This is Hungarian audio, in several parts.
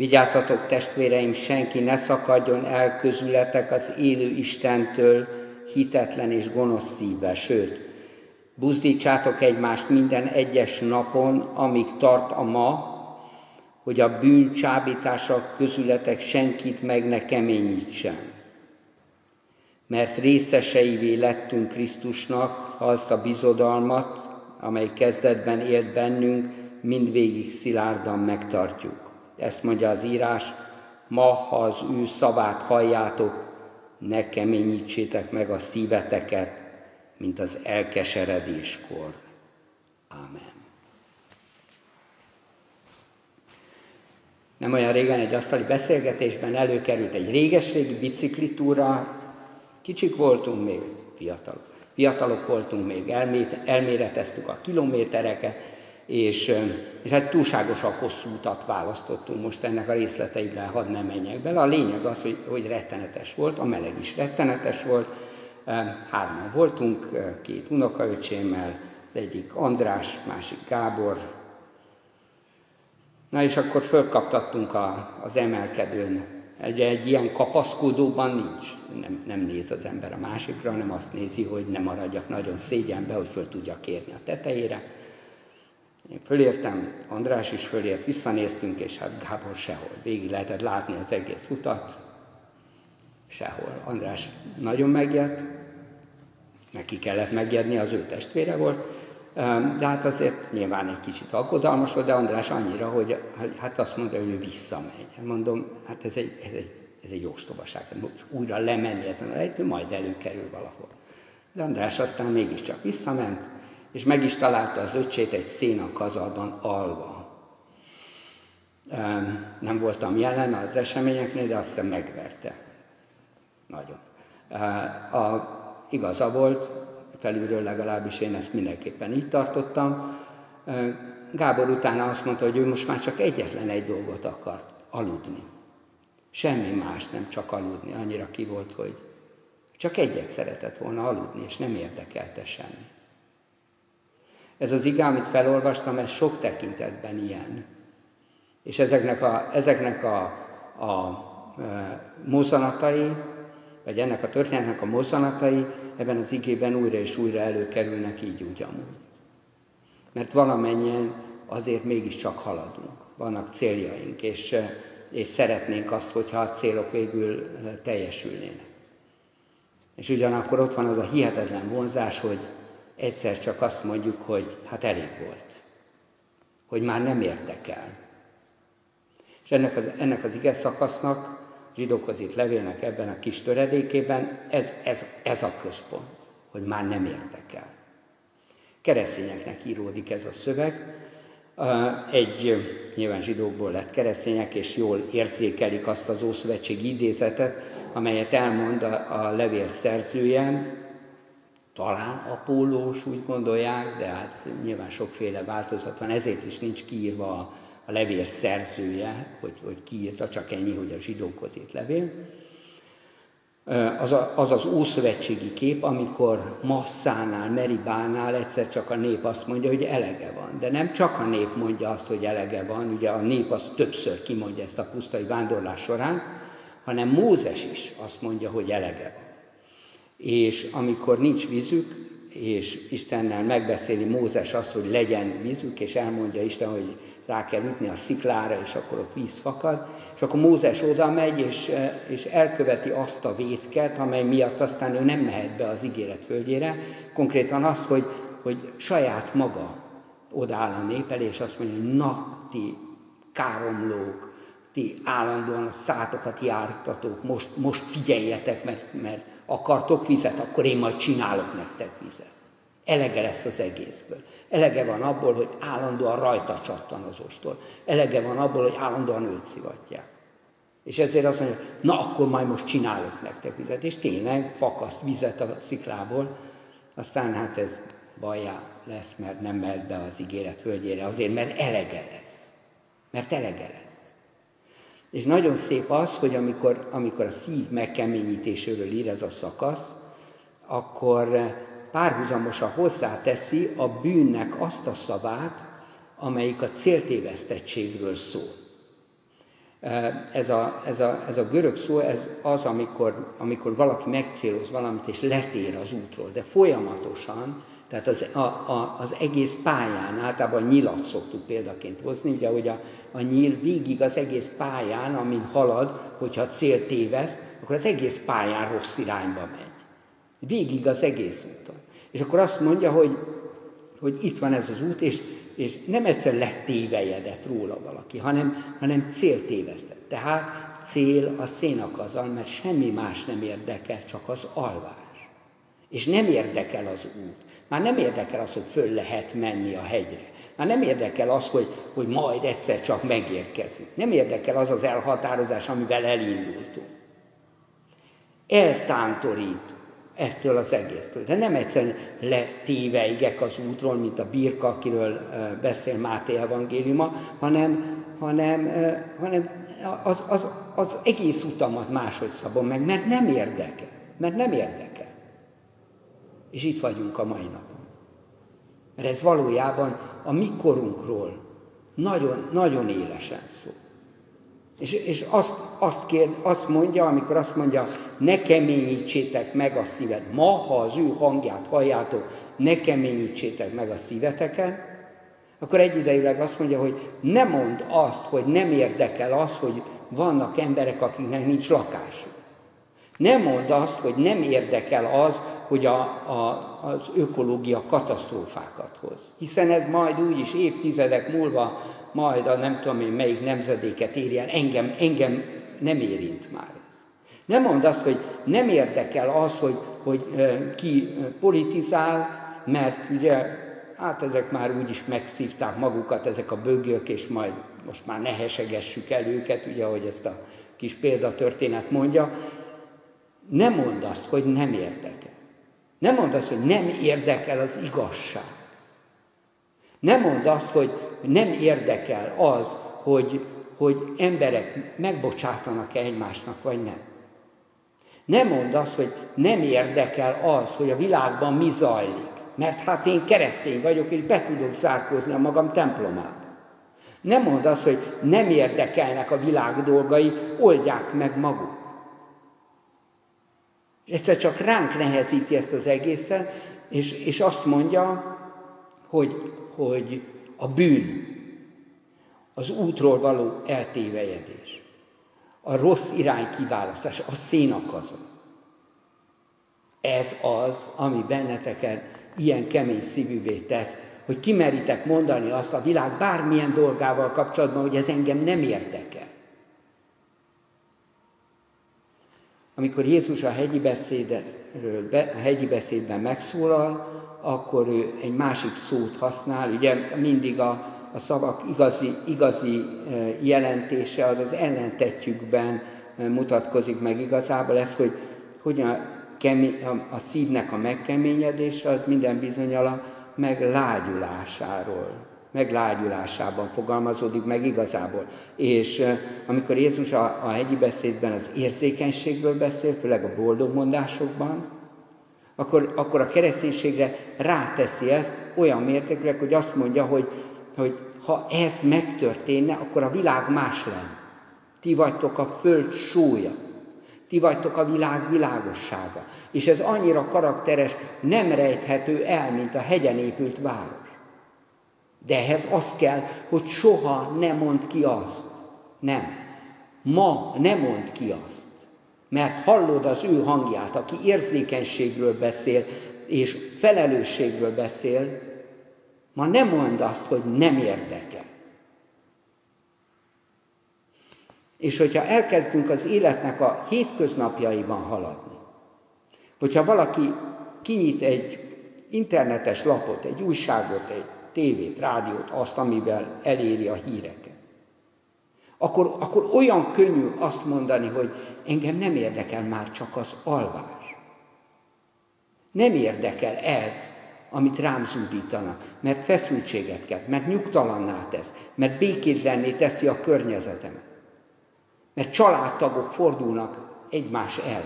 Vigyázzatok, testvéreim, senki ne szakadjon el közületek az élő Istentől hitetlen és gonosz szívvel, sőt, buzdítsátok egymást minden egyes napon, amíg tart a ma, hogy a bűn csábítása közületek senkit meg ne keményítsen. Mert részeseivé lettünk Krisztusnak, ha azt a bizodalmat, amely kezdetben élt bennünk, mindvégig szilárdan megtartjuk. Ezt mondja az írás, ma, ha az ő szavát halljátok, ne keményítsétek meg a szíveteket, mint az elkeseredéskor. Amen. Nem olyan régen egy asztali beszélgetésben előkerült egy réges-régi biciklitúra, kicsik voltunk még, fiatalok. Fiatalok voltunk még, elméreteztük a kilométereket, és, és hát túlságosan hosszú utat választottunk, most ennek a részleteiben hadd nem menjek bele. A lényeg az, hogy, hogy rettenetes volt, a meleg is rettenetes volt, hárman voltunk, két unokaöcsémmel, egyik András, másik Gábor, Na és akkor fölkaptattunk a, az emelkedőn. Egy, egy ilyen kapaszkodóban nincs. Nem, nem néz az ember a másikra, hanem azt nézi, hogy ne maradjak nagyon szégyenbe, hogy föl tudjak kérni a tetejére. Én fölértem, András is fölért, visszanéztünk, és hát Gábor sehol. Végig lehetett látni az egész utat, sehol. András nagyon megjött, neki kellett megjedni, az ő testvére volt, de hát azért nyilván egy kicsit aggodalmas volt, de András annyira, hogy hát azt mondta, hogy ő visszamegy. Hát mondom, hát ez egy, ez egy, ez egy ostobaság, hát most újra lemenni ezen a lejtőn, majd előkerül valahol. De András aztán mégiscsak visszament, és meg is találta az öcsét egy szénakazalban alva. Nem voltam jelen az eseményeknél, de azt hiszem megverte. Nagyon. A, igaza volt, felülről legalábbis én ezt mindenképpen így tartottam. Gábor utána azt mondta, hogy ő most már csak egyetlen egy dolgot akart, aludni. Semmi más, nem csak aludni. Annyira ki volt, hogy csak egyet szeretett volna aludni, és nem érdekelte semmi. Ez az ige, amit felolvastam, ez sok tekintetben ilyen. És ezeknek a, ezeknek a, a mozanatai, vagy ennek a történetnek a mozzanatai ebben az igében újra és újra előkerülnek így úgy amúgy. Mert valamennyien azért mégiscsak haladunk, vannak céljaink, és, és szeretnénk azt, hogyha a célok végül teljesülnének. És ugyanakkor ott van az a hihetetlen vonzás, hogy egyszer csak azt mondjuk, hogy hát elég volt, hogy már nem értek el. És ennek az, ennek az ige szakasznak zsidókhoz itt levélnek ebben a kis töredékében, ez, ez, ez a központ, hogy már nem értek el. Keresztényeknek íródik ez a szöveg, egy nyilván zsidókból lett keresztények, és jól érzékelik azt az Ószövetség idézetet, amelyet elmond a, a levél szerzője, talán Apólós úgy gondolják, de hát nyilván sokféle változat van, ezért is nincs kiírva a a levél szerzője, hogy, hogy kiírta, csak ennyi, hogy a zsidókhoz írt levél. Az, a, az az ószövetségi kép, amikor Masszánál, Meribánál egyszer csak a nép azt mondja, hogy elege van. De nem csak a nép mondja azt, hogy elege van, ugye a nép az többször kimondja ezt a pusztai vándorlás során, hanem Mózes is azt mondja, hogy elege van. És amikor nincs vízük, és Istennel megbeszéli Mózes azt, hogy legyen vízük, és elmondja Isten, hogy rá kell ütni a sziklára, és akkor ott víz fakad, és akkor Mózes oda megy, és, és elköveti azt a vétket, amely miatt aztán ő nem mehet be az ígéret földjére, konkrétan azt, hogy, hogy saját maga odáll a nép elé, és azt mondja, hogy na, ti káromlók, ti állandóan a szátokat jártatók, most, most figyeljetek, mert, mert akartok vizet, akkor én majd csinálok nektek vizet. Elege lesz az egészből. Elege van abból, hogy állandóan rajta csattan az ostól. Elege van abból, hogy állandóan őt szivatják. És ezért azt mondja, na akkor majd most csinálok nektek vizet. És tényleg fakaszt vizet a sziklából, aztán hát ez bajá lesz, mert nem mehet be az ígéret földjére, azért, mert elege lesz. Mert elege lesz. És nagyon szép az, hogy amikor, amikor a szív megkeményítéséről ír ez a szakasz, akkor párhuzamosan hozzáteszi a bűnnek azt a szavát, amelyik a céltévesztettségről szól. Ez a, ez a, ez a görög szó, ez az, amikor, amikor valaki megcéloz valamit, és letér az útról, de folyamatosan, tehát az, a, a, az egész pályán, általában nyilat szoktuk példaként hozni, ugye, hogy a, a nyíl végig az egész pályán, amin halad, hogyha cél téveszt, akkor az egész pályán rossz irányba megy. Végig az egész úton. És akkor azt mondja, hogy, hogy itt van ez az út, és, és nem egyszer letévejedett róla valaki, hanem, hanem céltévesztett. Tehát cél a szénakazal, mert semmi más nem érdekel, csak az alvás. És nem érdekel az út. Már nem érdekel az, hogy föl lehet menni a hegyre. Már nem érdekel az, hogy, hogy majd egyszer csak megérkezünk. Nem érdekel az az elhatározás, amivel elindultunk. Eltántorít ettől az egésztől. De nem egyszerűen letéveigek az útról, mint a birka, akiről beszél Máté evangéliuma, hanem, hanem, hanem az, az, az egész utamat máshogy szabom meg, mert nem érdekel. Mert nem érdekel. És itt vagyunk a mai napon. Mert ez valójában a mi korunkról nagyon, nagyon élesen szól. És, és azt, azt, kér, azt mondja, amikor azt mondja, ne keményítsétek meg a szíved. Ma, ha az ő hangját halljátok, ne keményítsétek meg a szíveteket, akkor egyidejűleg azt mondja, hogy ne mondd azt, hogy nem érdekel az, hogy vannak emberek, akiknek nincs lakásuk. Nem mondd azt, hogy nem érdekel az, hogy a, a, az ökológia katasztrófákat hoz. Hiszen ez majd úgyis évtizedek múlva majd a nem tudom én melyik nemzedéket érjen, engem, engem nem érint már ez. Nem mondd azt, hogy nem érdekel az, hogy, hogy ki politizál, mert ugye, hát ezek már úgyis megszívták magukat, ezek a bögök, és majd most már nehesegessük el őket, ugye, ahogy ezt a kis példatörténet mondja. Nem mondd azt, hogy nem érdekel. Nem mondd azt, hogy nem érdekel az igazság. Nem mondd azt, hogy nem érdekel az, hogy, hogy emberek megbocsátanak-e egymásnak, vagy nem. Nem mondd azt, hogy nem érdekel az, hogy a világban mi zajlik. Mert hát én keresztény vagyok, és be tudok zárkózni a magam templomába. Nem mondd azt, hogy nem érdekelnek a világ dolgai, oldják meg maguk. Egyszer csak ránk nehezíti ezt az egészet, és, és azt mondja, hogy, hogy a bűn, az útról való eltévejedés, a rossz irány kiválasztás, a szénakazon. Ez az, ami benneteket ilyen kemény szívűvé tesz, hogy kimeritek mondani azt a világ bármilyen dolgával kapcsolatban, hogy ez engem nem érdekel. Amikor Jézus a hegyi, beszédről, a hegyi beszédben megszólal, akkor ő egy másik szót használ. Ugye mindig a, a szavak igazi, igazi e, jelentése az az ellentetjükben e, mutatkozik meg igazából. Ez, hogy, hogy a, a, a szívnek a megkeményedése, az minden bizonyal a meglágyulásáról, meglágyulásában fogalmazódik meg igazából. És amikor Jézus a, a hegyi beszédben az érzékenységről beszél, főleg a boldogmondásokban, akkor, akkor a kereszténységre ráteszi ezt olyan mértékre, hogy azt mondja, hogy, hogy ha ez megtörténne, akkor a világ más lenne. Ti vagytok a föld sója. Ti vagytok a világ világossága. És ez annyira karakteres, nem rejthető el, mint a hegyen épült város. De ehhez az kell, hogy soha ne mond ki azt. Nem. Ma ne mond ki azt mert hallod az ő hangját, aki érzékenységről beszél, és felelősségről beszél, ma nem mondd azt, hogy nem érdekel. És hogyha elkezdünk az életnek a hétköznapjaiban haladni, hogyha valaki kinyit egy internetes lapot, egy újságot, egy tévét, rádiót, azt, amivel eléri a híreket, akkor, akkor olyan könnyű azt mondani, hogy engem nem érdekel már csak az alvás. Nem érdekel ez, amit rám zúdítanak, mert feszültséget kelt, mert nyugtalanná tesz, mert békétlenné teszi a környezetemet, mert családtagok fordulnak egymás el,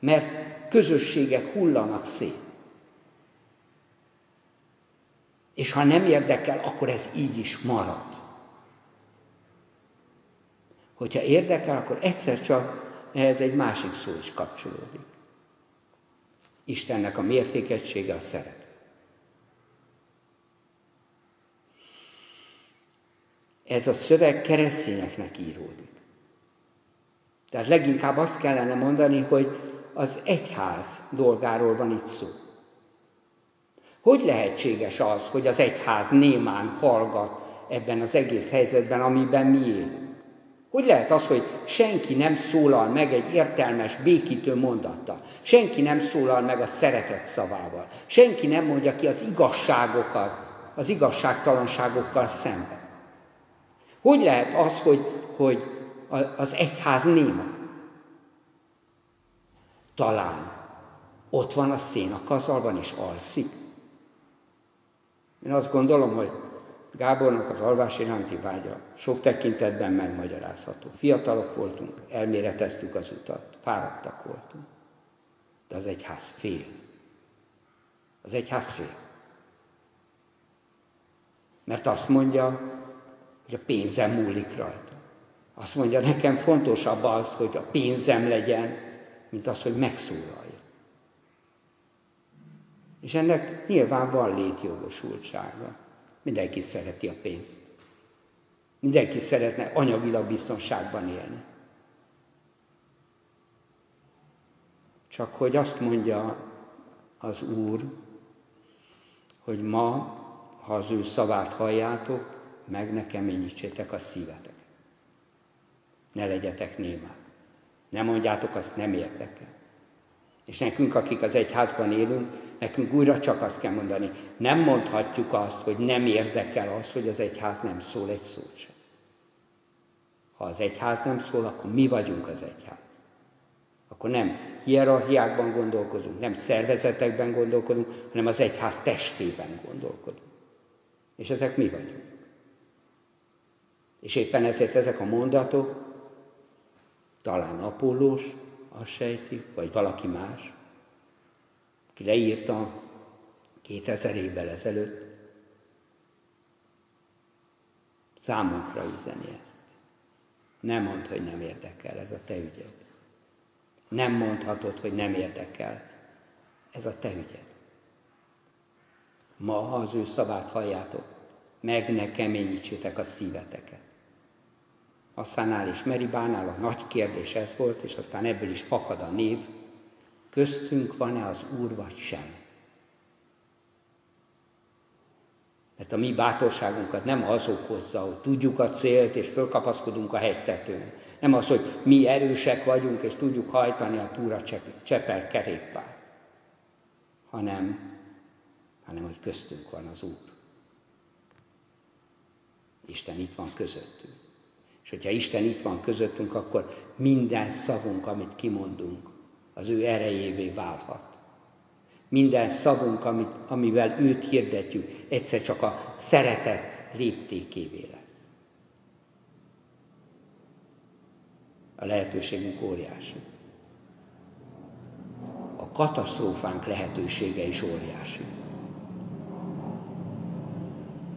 mert közösségek hullanak szét. És ha nem érdekel, akkor ez így is marad. Hogyha érdekel, akkor egyszer csak ehhez egy másik szó is kapcsolódik. Istennek a mértékegysége a szeret. Ez a szöveg keresztényeknek íródik. Tehát leginkább azt kellene mondani, hogy az egyház dolgáról van itt szó. Hogy lehetséges az, hogy az egyház némán hallgat ebben az egész helyzetben, amiben mi élünk? Hogy lehet az, hogy senki nem szólal meg egy értelmes, békítő mondattal? Senki nem szólal meg a szeretet szavával? Senki nem mondja ki az igazságokat, az igazságtalanságokkal szemben? Hogy lehet az, hogy, hogy az egyház néma? Talán ott van a szénakazalban és alszik. Én azt gondolom, hogy Gábornak az alvás iránti vágya sok tekintetben megmagyarázható. Fiatalok voltunk, elméreteztük az utat, fáradtak voltunk. De az egyház fél. Az egyház fél. Mert azt mondja, hogy a pénzem múlik rajta. Azt mondja, nekem fontosabb az, hogy a pénzem legyen, mint az, hogy megszólalja. És ennek nyilván van létjogosultsága. Mindenki szereti a pénzt. Mindenki szeretne anyagilag biztonságban élni. Csak hogy azt mondja az Úr, hogy ma, ha az ő szavát halljátok, meg ne keményítsétek a szívetek. Ne legyetek némák. Ne mondjátok, azt nem érdekel. És nekünk, akik az egyházban élünk, nekünk újra csak azt kell mondani, nem mondhatjuk azt, hogy nem érdekel az, hogy az egyház nem szól egy szót sem. Ha az egyház nem szól, akkor mi vagyunk az egyház. Akkor nem hierarchiákban gondolkozunk, nem szervezetekben gondolkodunk, hanem az egyház testében gondolkodunk. És ezek mi vagyunk. És éppen ezért ezek a mondatok, talán Apollós, azt sejti, vagy valaki más, ki leírta 2000 évvel ezelőtt, számunkra üzeni ezt. Nem mondd, hogy nem érdekel, ez a te ügyed. Nem mondhatod, hogy nem érdekel, ez a te ügyed. Ma, ha az ő szavát halljátok, meg ne keményítsétek a szíveteket. Asszánál és Meribánál a nagy kérdés ez volt, és aztán ebből is fakad a név, köztünk van-e az Úr vagy sem. Mert a mi bátorságunkat nem az okozza, hogy tudjuk a célt, és fölkapaszkodunk a hegytetőn. Nem az, hogy mi erősek vagyunk, és tudjuk hajtani a túra csepel kerékpár. Hanem, hanem, hogy köztünk van az Úr. Isten itt van közöttünk. És hogyha Isten itt van közöttünk, akkor minden szavunk, amit kimondunk, az ő erejévé válhat. Minden szavunk, amit, amivel őt hirdetjük, egyszer csak a szeretet léptékévé lesz. A lehetőségünk óriási. A katasztrófánk lehetősége is óriási.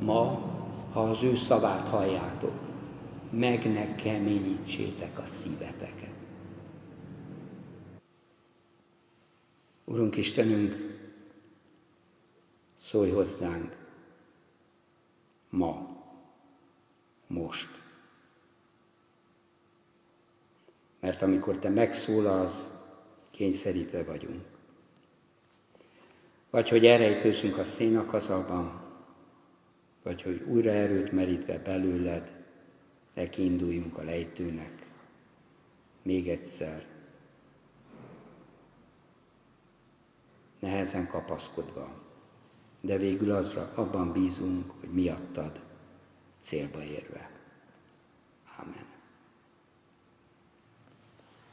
Ma, ha az ő szavát halljátok, meg ne keményítsétek a szíveteket. Urunk Istenünk, szólj hozzánk ma, most. Mert amikor Te megszólalsz, kényszerítve vagyunk. Vagy hogy elrejtőzünk a szénakazalban, vagy hogy újra erőt merítve belőled, nekiinduljunk a lejtőnek. Még egyszer, nehezen kapaszkodva, de végül azra abban bízunk, hogy miattad célba érve. Amen.